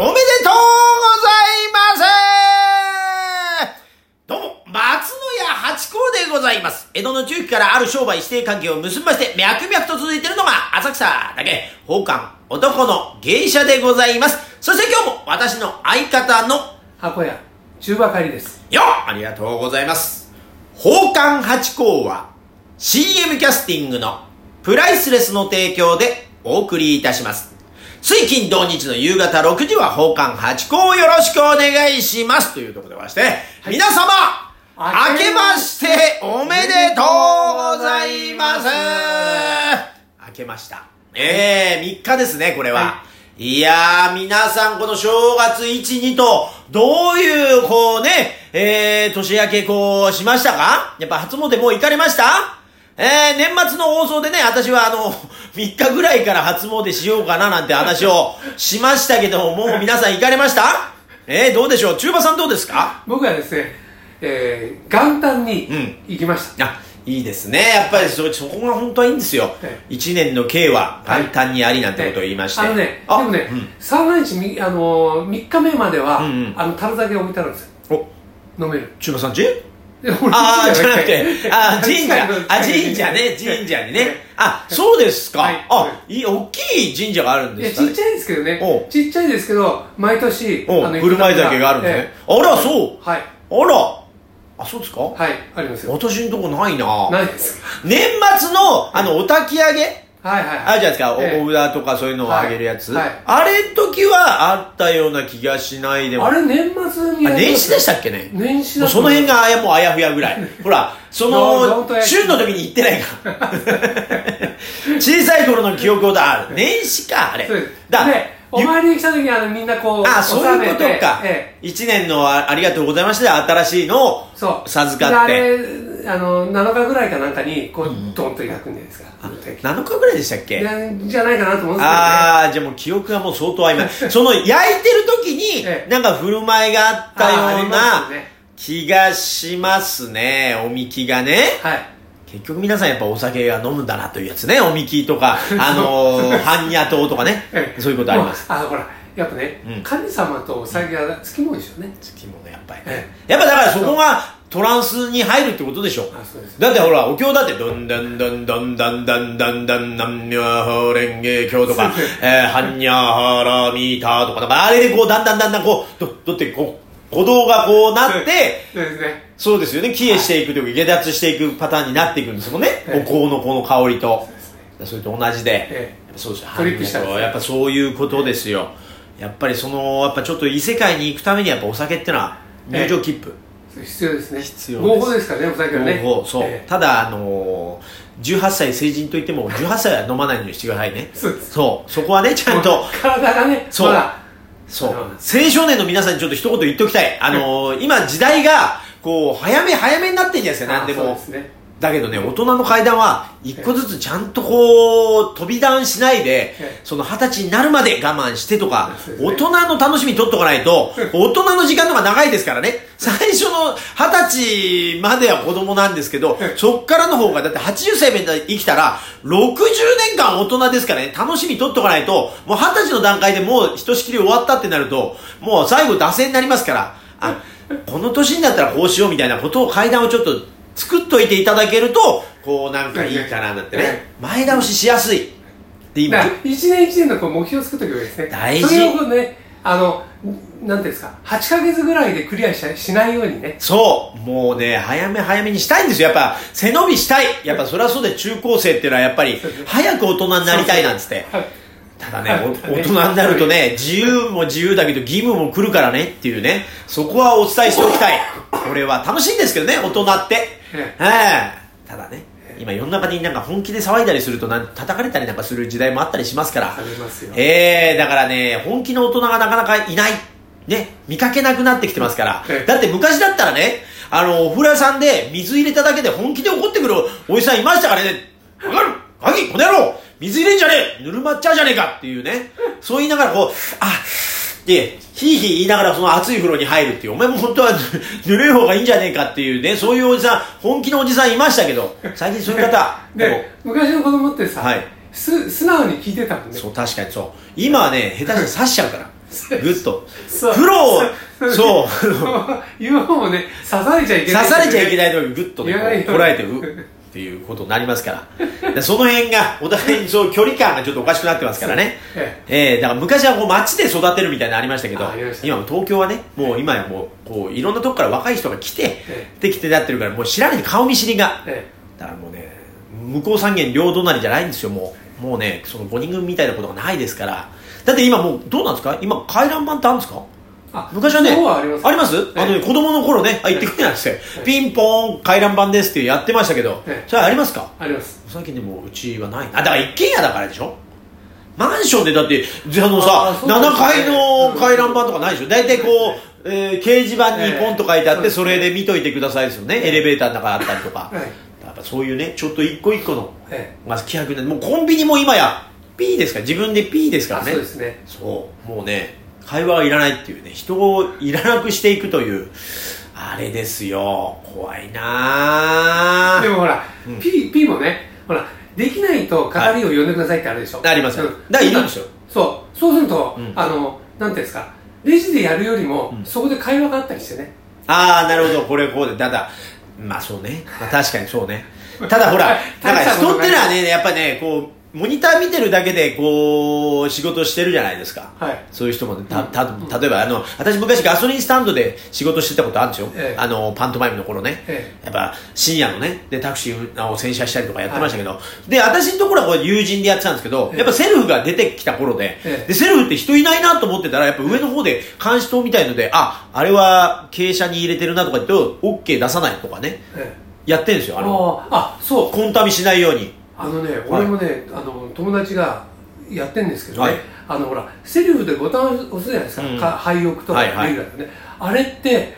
おめでとうございますどうも、松野屋八甲でございます。江戸の中期からある商売指定関係を結びまして、脈々と続いているのが、浅草だけ、宝冠、男の芸者でございます。そして今日も私の相方の、箱屋中ばかりですよありがとうございます。宝冠八甲は CM キャスティングのプライスレスの提供でお送りいたします。水金土日の夕方6時は宝冠八甲をよろしくお願いします。というところでまして、皆様、明けましておめでとうございます。明けました。ええー、3日ですね、これは。はいやー、皆さんこの正月1、2と、どういう、こうね、えー、年明けこう、しましたか？やっぱ初詣もう行かれました？えー、年末の放送でね、私はあの、3日ぐらいから初詣しようかななんて話をしましたけども、もう皆さん行かれました？えー、どうでしょう？中馬さんどうですか？僕はですね、えー、元旦にうん。行きました、あ、いいですね。やっぱりそ、そこが本当はいいんですよ。え。一年の計ははい簡単にありなんてことを言いまして。あのねあでもね、うん。三が日みあのー、3日目までは、うんうん。あの樽酒を置いてあるんですよ。お、飲める。中馬さんちああ、じゃなくて、あ 神社、あ、神社ね、神社にね。あ、そうですか。はい。あ、いい、大きい神社があるんですかね。ちっちゃいですけどね。おちっちゃいですけど毎年おあの振る舞い酒があるんですね。あら、そう。はい。あら。あ、そうですか？はいありますよ。私のとこないな。ないです。年末の、あの、お焚き上げ？はいはいあるじゃないですか、ええおお札とかそういうのをあげるやつ。はいはいあれ時はあったような気がしないでも。あれ年末に年始でしたっけね？年始だその辺があやもうあやふやぐらい。ほら、その旬の時に行ってないから。小さい頃の記憶をだ、あ年始か、あれ。だでお参りに来た時にあのみんなこうあ、そういうことかええ。一年のあありがとうございましたで新しいのをそう授かって。であの7日ぐらいかなんかにこう、ドンと焼くんじゃないですかあ7日ぐらいでしたっけ？でじゃないかなと思うんですけどねああ、じゃあもう記憶がもう相当曖昧。その焼いてる時にえ、えなんか振る舞いがあったような気がしますね。おみきがね。はい結局皆さんやっぱお酒が飲むんだなというやつね。おみきとか、あのー、般若糖とかねえ。えそういうことあります。あほらやっぱね、うん神様とお酒が好きもんでしょうね、月もね、やっぱりえね。やっぱだからそこがトランスに入るってことでしょ。だってほら、お経だって、どんだんだんだんだんだんだんだん、なんにゃはれんげ経とかそうです、えー、はんにゃはらみたとか、あれでこう、だんだんだんだんこう、ど、どってこう、鼓動がこうなって、そうですねそうですよね、消えしていくというか、下脱していくパターンになっていくんですもんね。ええお香のこの香りと。それと同じで。そうですよ。トリップしたやっぱそういうことですよ。やっぱりその、やっぱちょっと異世界に行くためにやっぱお酒ってのは入場切符。必要ですね。必要です。合法ですからねお酒はね。合法そう、ええ。ただあのー、18歳成人といっても18歳は飲まないようにしてくださいね。そうそう。そこはねちゃんと体がねそう。まだ。そう。うん青少年の皆さんにちょっと一言言っておきたい。あのー、今時代がこう早め早めになってんじゃないですか何であそうもですねだけどね大人の階段は一個ずつちゃんとこう飛び段しないでええ。その二十歳になるまで我慢してとか大人の楽しみ取っとかないと大人の時間の方が長いですからね。最初の二十歳までは子供なんですけどええ。そっからの方がだって80歳まで生きたら60年間大人ですからね。楽しみ取っとかないともう二十歳の段階でもうひとしきり終わったってなるともう最後惰性になりますから。あこの年になったらこうしようみたいなことを階段をちょっと作っといていただけるとこうなんかいいかななんてね。え前倒ししやすい。で今一年一年のこう目標を作っておけばいいですね。大事。それをねあのなんていうんですか8ヶ月ぐらいでクリアししないようにね。そう。もうね早め早めにしたいんですよ。やっぱ背伸びしたい。やっぱそれはそうで中高生っていうのはやっぱり早く大人になりたいなんつって。はいただね、お大人になるとね、自由も自由だけど義務も来るからねっていうね、そこはお伝えしておきたい。これは楽しいんですけどね、大人って。えええただね、今世の中になんか本気で騒いだりするとなん叩かれたりなんかする時代もあったりしますから。ありますよええだからね、本気の大人がなかなかいない。ね、見かけなくなってきてますからえ。えだって昔だったらね、あの、お風呂屋さんで水入れただけで本気で怒ってくるおじさんいましたからね。わかる鍵この野郎水入れんじゃねえぬるまっちゃうじゃねえかっていうね。そう言いながらこう、あ、で、ひいひい言いながらその熱い風呂に入るっていう、お前も本当は ぬるい方がいいんじゃねえかっていうね、そういうおじさん、本気のおじさんいましたけど、最近そういう方、で昔の子供ってさ、はい。す素直に聞いてたもんね。そう、確かにそう。今はね、下手に刺しちゃうから。ぐっと。そう。風呂をそう。言う方もね刺されちゃいけない。刺されちゃいけいないとこにぐっとねこらえてうっていうことになりますから。でその辺がお互いにそう距離感がちょっとおかしくなってますからね。ええー、だから昔はこう街で育てるみたいなのありましたけど今も東京はねもう今やもうこういろんなとこから若い人が来てえできてなってるからもう知らない顔見知りが。えだからもうね向こう三軒両隣じゃないんですよもう。もうねその5人組みたいなことがないですから。だって今もうどうなんですか？今回覧板ってあるんですか？あ昔はねありますあります？ええ。あのね子供の頃ねあ行ってくれないんですピンポーン回覧板ですってやってましたけどええ。それありますか？あります。最近でもうちはないあだから一軒家だからでしょ？マンションでだってあのさね。7階の回覧板とかないでしょ？大体こう、えー掲示板にポンと書いてあって、ええ。それで見といてくださいですよね。エレベーターの中あったりとか、はいやっぱそういうねちょっと一個一個の、えまあ、規約でもうコンビニも今や P ですから自分で P ですからね。そうですね。そう。もうね会話はいらないっていうね人をいらなくしていくというあれですよ。怖いな。でもほら、うん。P, P もねほらできないと係を呼んでくださいってあるでしょ、ありますよ。うん。だからいるんですよ。そう。そうすると、うん。あのなんていうんですか。レジでやるよりも、うん。そこで会話があったりしてね。ああなるほど。これこうで。ただまあそうね、まあ、確かにそうね。ただほら だから人ってのはねやっぱねこうモニター見てるだけでこう仕事してるじゃないですか。はい。そういう人もねたた例えばあの私昔ガソリンスタンドで仕事してたことあるんですよ、ええ。あのパントマイムの頃ね、えやっぱ深夜のねでタクシーを洗車したりとかやってましたけど、で私のところはこう友人でやってたんですけど、ええ。やっぱセルフが出てきた頃で,、ええ。でセルフって人いないなと思ってたらやっぱ上の方で監視塔みたいのでああれは傾斜に入れてるなとか言って OK 出さないとかね。えやってるんですよ。えあのああそう。コンタミしないようにあのね俺もね、あの友達がやってんですけどね、はい。あのほらセルフでボタンを押すじゃないですか、うん。か廃屋とかレギュはいはい。ラーでね、あれって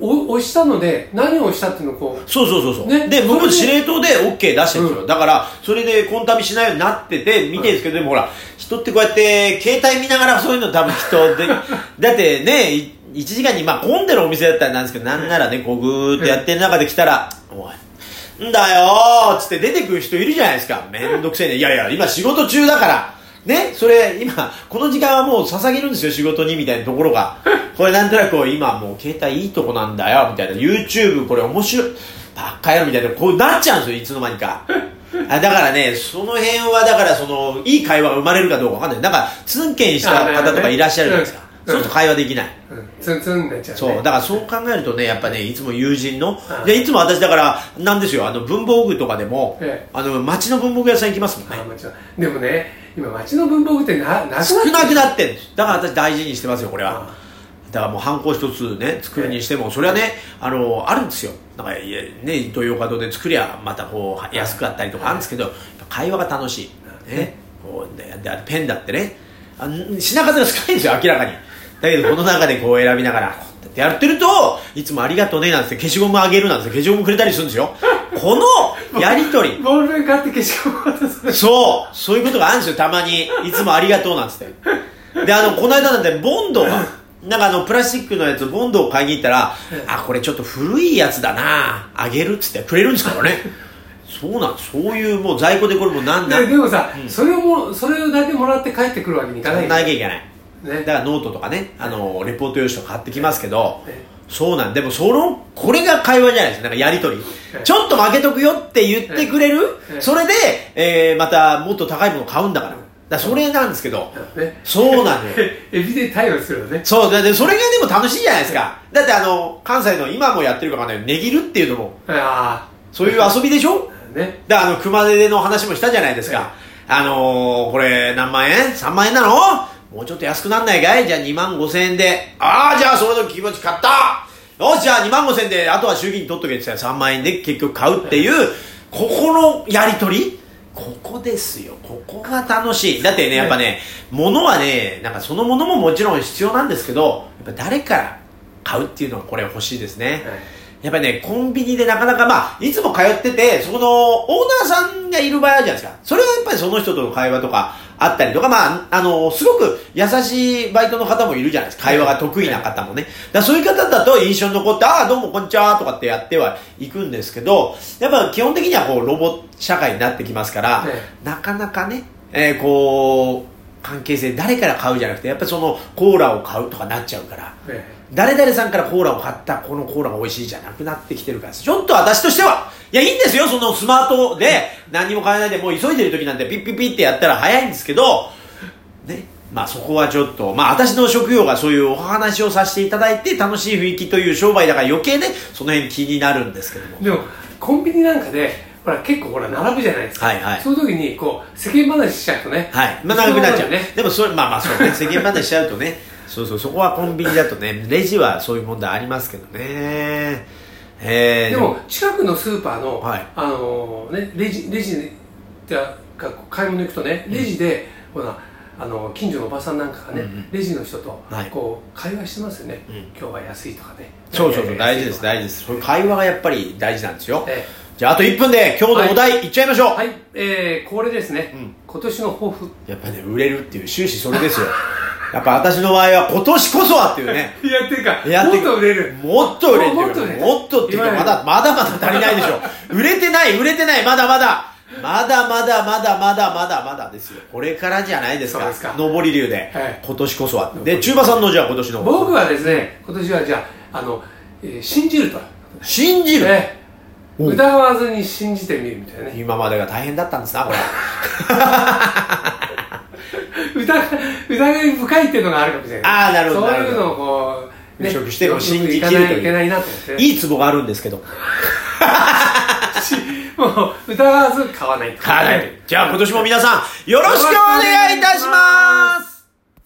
お押したので何を押したっていうのをこうそうそうそうそう、ねで向こうでそれで司令塔で OK 出してるんですよ、うん。だからそれでコンタミしないようになってて見てるんですけど、でもほら人ってこうやって携帯見ながらそういうの多分きっとで だってねい1時間にまあ混んでるお店だったらなんですけどなんならねこうぐーってやってる中で来たら「おいんだよー」つって出てくる人いるじゃないですか。めんどくせえね。いやいや今仕事中だから。ねそれ今この時間はもう捧げるんですよ仕事にみたいなところが。これなんとなく今もう携帯いいとこなんだよみたいな。YouTube これ面白い。ばっかやるみたいな。こうなっちゃうんですよいつの間にか。あだからねその辺はだからそのいい会話が生まれるかどうかわかんない。なんかツンケンした方とかいらっしゃるじゃないですか、そうすると会話できない、うん。ツンツンになっちゃう、ね、そう。だからそう考えるとねやっぱねいつも友人の、うん。でいつも私だからなんですよ。あの文房具とかでも、ええ。あの街の文房具屋さん行きますもんね。でもね今町の文房具ってななくなって少なくなってんです。だから私大事にしてますよこれは。あだからもうハンコ一つね作るにしてもそれはねあのあるんですよ。なんかねイトーヨーカドーで作りゃまたこう安くあったりとかあるんですけど会話が楽しい。ね。こうででペンだってね。あ品数が少ないんですよ明らかにだけどこの中でこう選びながらこうやってやってるといつもありがとうねなんて消しゴムあげるなんて消しゴムくれたりするんですよこのやりとり ボールペン買って消しゴム渡すそう、そういうことがあるんですよ、たまに。いつもありがとうなんつって。で、あの、この間なんて、ボンドが、なんかあの、プラスチックのやつ、ボンドを買いに行ったら、あ、これちょっと古いやつだなあげるっつってくれるんですからね。そうなん。そういうもう在庫でこれもうなんなん、ででもさ、それをもそれだけもらって帰ってくるわけにいかないなきゃいけない。ね。だからノートとかね、あの、レポート用紙とか買ってきますけどね、そうなんでもその、これが会話じゃないです。か、なんかやりとり。え。ちょっとまけとくよって言ってくれる？ええそれで、えーまたもっと高いものを買うんだから。だそれなんですけど、ね。そうなのよ。エビで鯛を釣るよね。そう、だそれがでも楽しいじゃないですか。だってあの、関西の今もやってるかわかんないけど、値切るっていうのも、あそういう遊びでしょ？あね。だからあの、熊手の話もしたじゃないですか。あのー、これ何万円 ?3 万円なの？もうちょっと安くなんないかい？じゃあ2万5千円で。ああ、じゃあそれの気持ち買ったよし、じゃあ2万5千円で、あとは衆議院取っとけって言ったら3万円で結局買うっていう、ここのやりとり？ここですよ。ここが楽しい。だってね、やっぱね、物はね、なんかそのものももちろん必要なんですけど、やっぱ誰から買うっていうのはこれ欲しいですね。やっぱりね、コンビニでなかなか、まあ、いつも通ってて、そこのオーナーさんがいる場合あるじゃないですか。それはやっぱりその人との会話とかあったりとか、まあ、あの、すごく優しいバイトの方もいるじゃないですか。会話が得意な方もね。だそういう方だと印象に残って、ああ、どうもこんにちはとかってやってはいくんですけど、やっぱ基本的にはこう、ロボ社会になってきますから、えなかなかね、えーこう、関係性誰から買うじゃなくてやっぱりそのコーラを買うとかなっちゃうからえ誰々さんからコーラを買ったこのコーラが美味しいじゃなくなってきてるからですちょっと私としてはいやいいんですよそのスマートで何にも買えないでもう急いでる時なんてピッピッピッってやったら早いんですけどねまあそこはちょっとまあ私の職業がそういうお話をさせていただいて楽しい雰囲気という商売だから余計ねその辺気になるんですけどもえでもコンビニなんかでほら結構ほら並ぶじゃないですか、はいはいそういう時にこう世間話しちゃうとねはい。まあ、長くなっちゃう。ねでも、それ、まあまあ、そうね。世間話しちゃうとね。そうそう、そこはコンビニだとね、レジはそういう問題ありますけどね。えー、でも近くのスーパーの、はい。あのね、レジレジでが買い物行くとねレジで、ほらあの近所のおばさんなんかがね、うんうん。レジの人とはい。こう会話してますよね、うん。今日は安いとかね。そうそうそう、大事です、事大事です。会話がやっぱり大事なんですよ。えじゃあ、あと1分で今日のお題いっちゃいましょう。はい、えー、これですね、うん。今年の抱負。やっぱね、売れるっていう終始それですよ。やっぱ私の場合は今年こそはっていうね。やってるか。もっと売れる。もっと売れる。もっと売れる。もっとっていうか、まだ、まだまだ足りないでしょ。売れてない、売れてない、まだまだ。まだまだまだまだまだまだですよ。これからじゃないですか。ですか。上り流で。今年こそは。で、中馬さんのじゃあ今年の。僕はですね、今年はじゃあ、あの、え、信じると。信じる、ね疑わずに信じてみるみたいなね今までが大変だったんですなこれ疑疑い深いっていうのがあるかもしれない。あーなるほどそういうのをこう、払拭しても信じきるといういけないなと思って。ねいいツボがあるんですけど。もう疑わず買わない買わないと。じゃあ今年も皆さんよろしくお願いいたします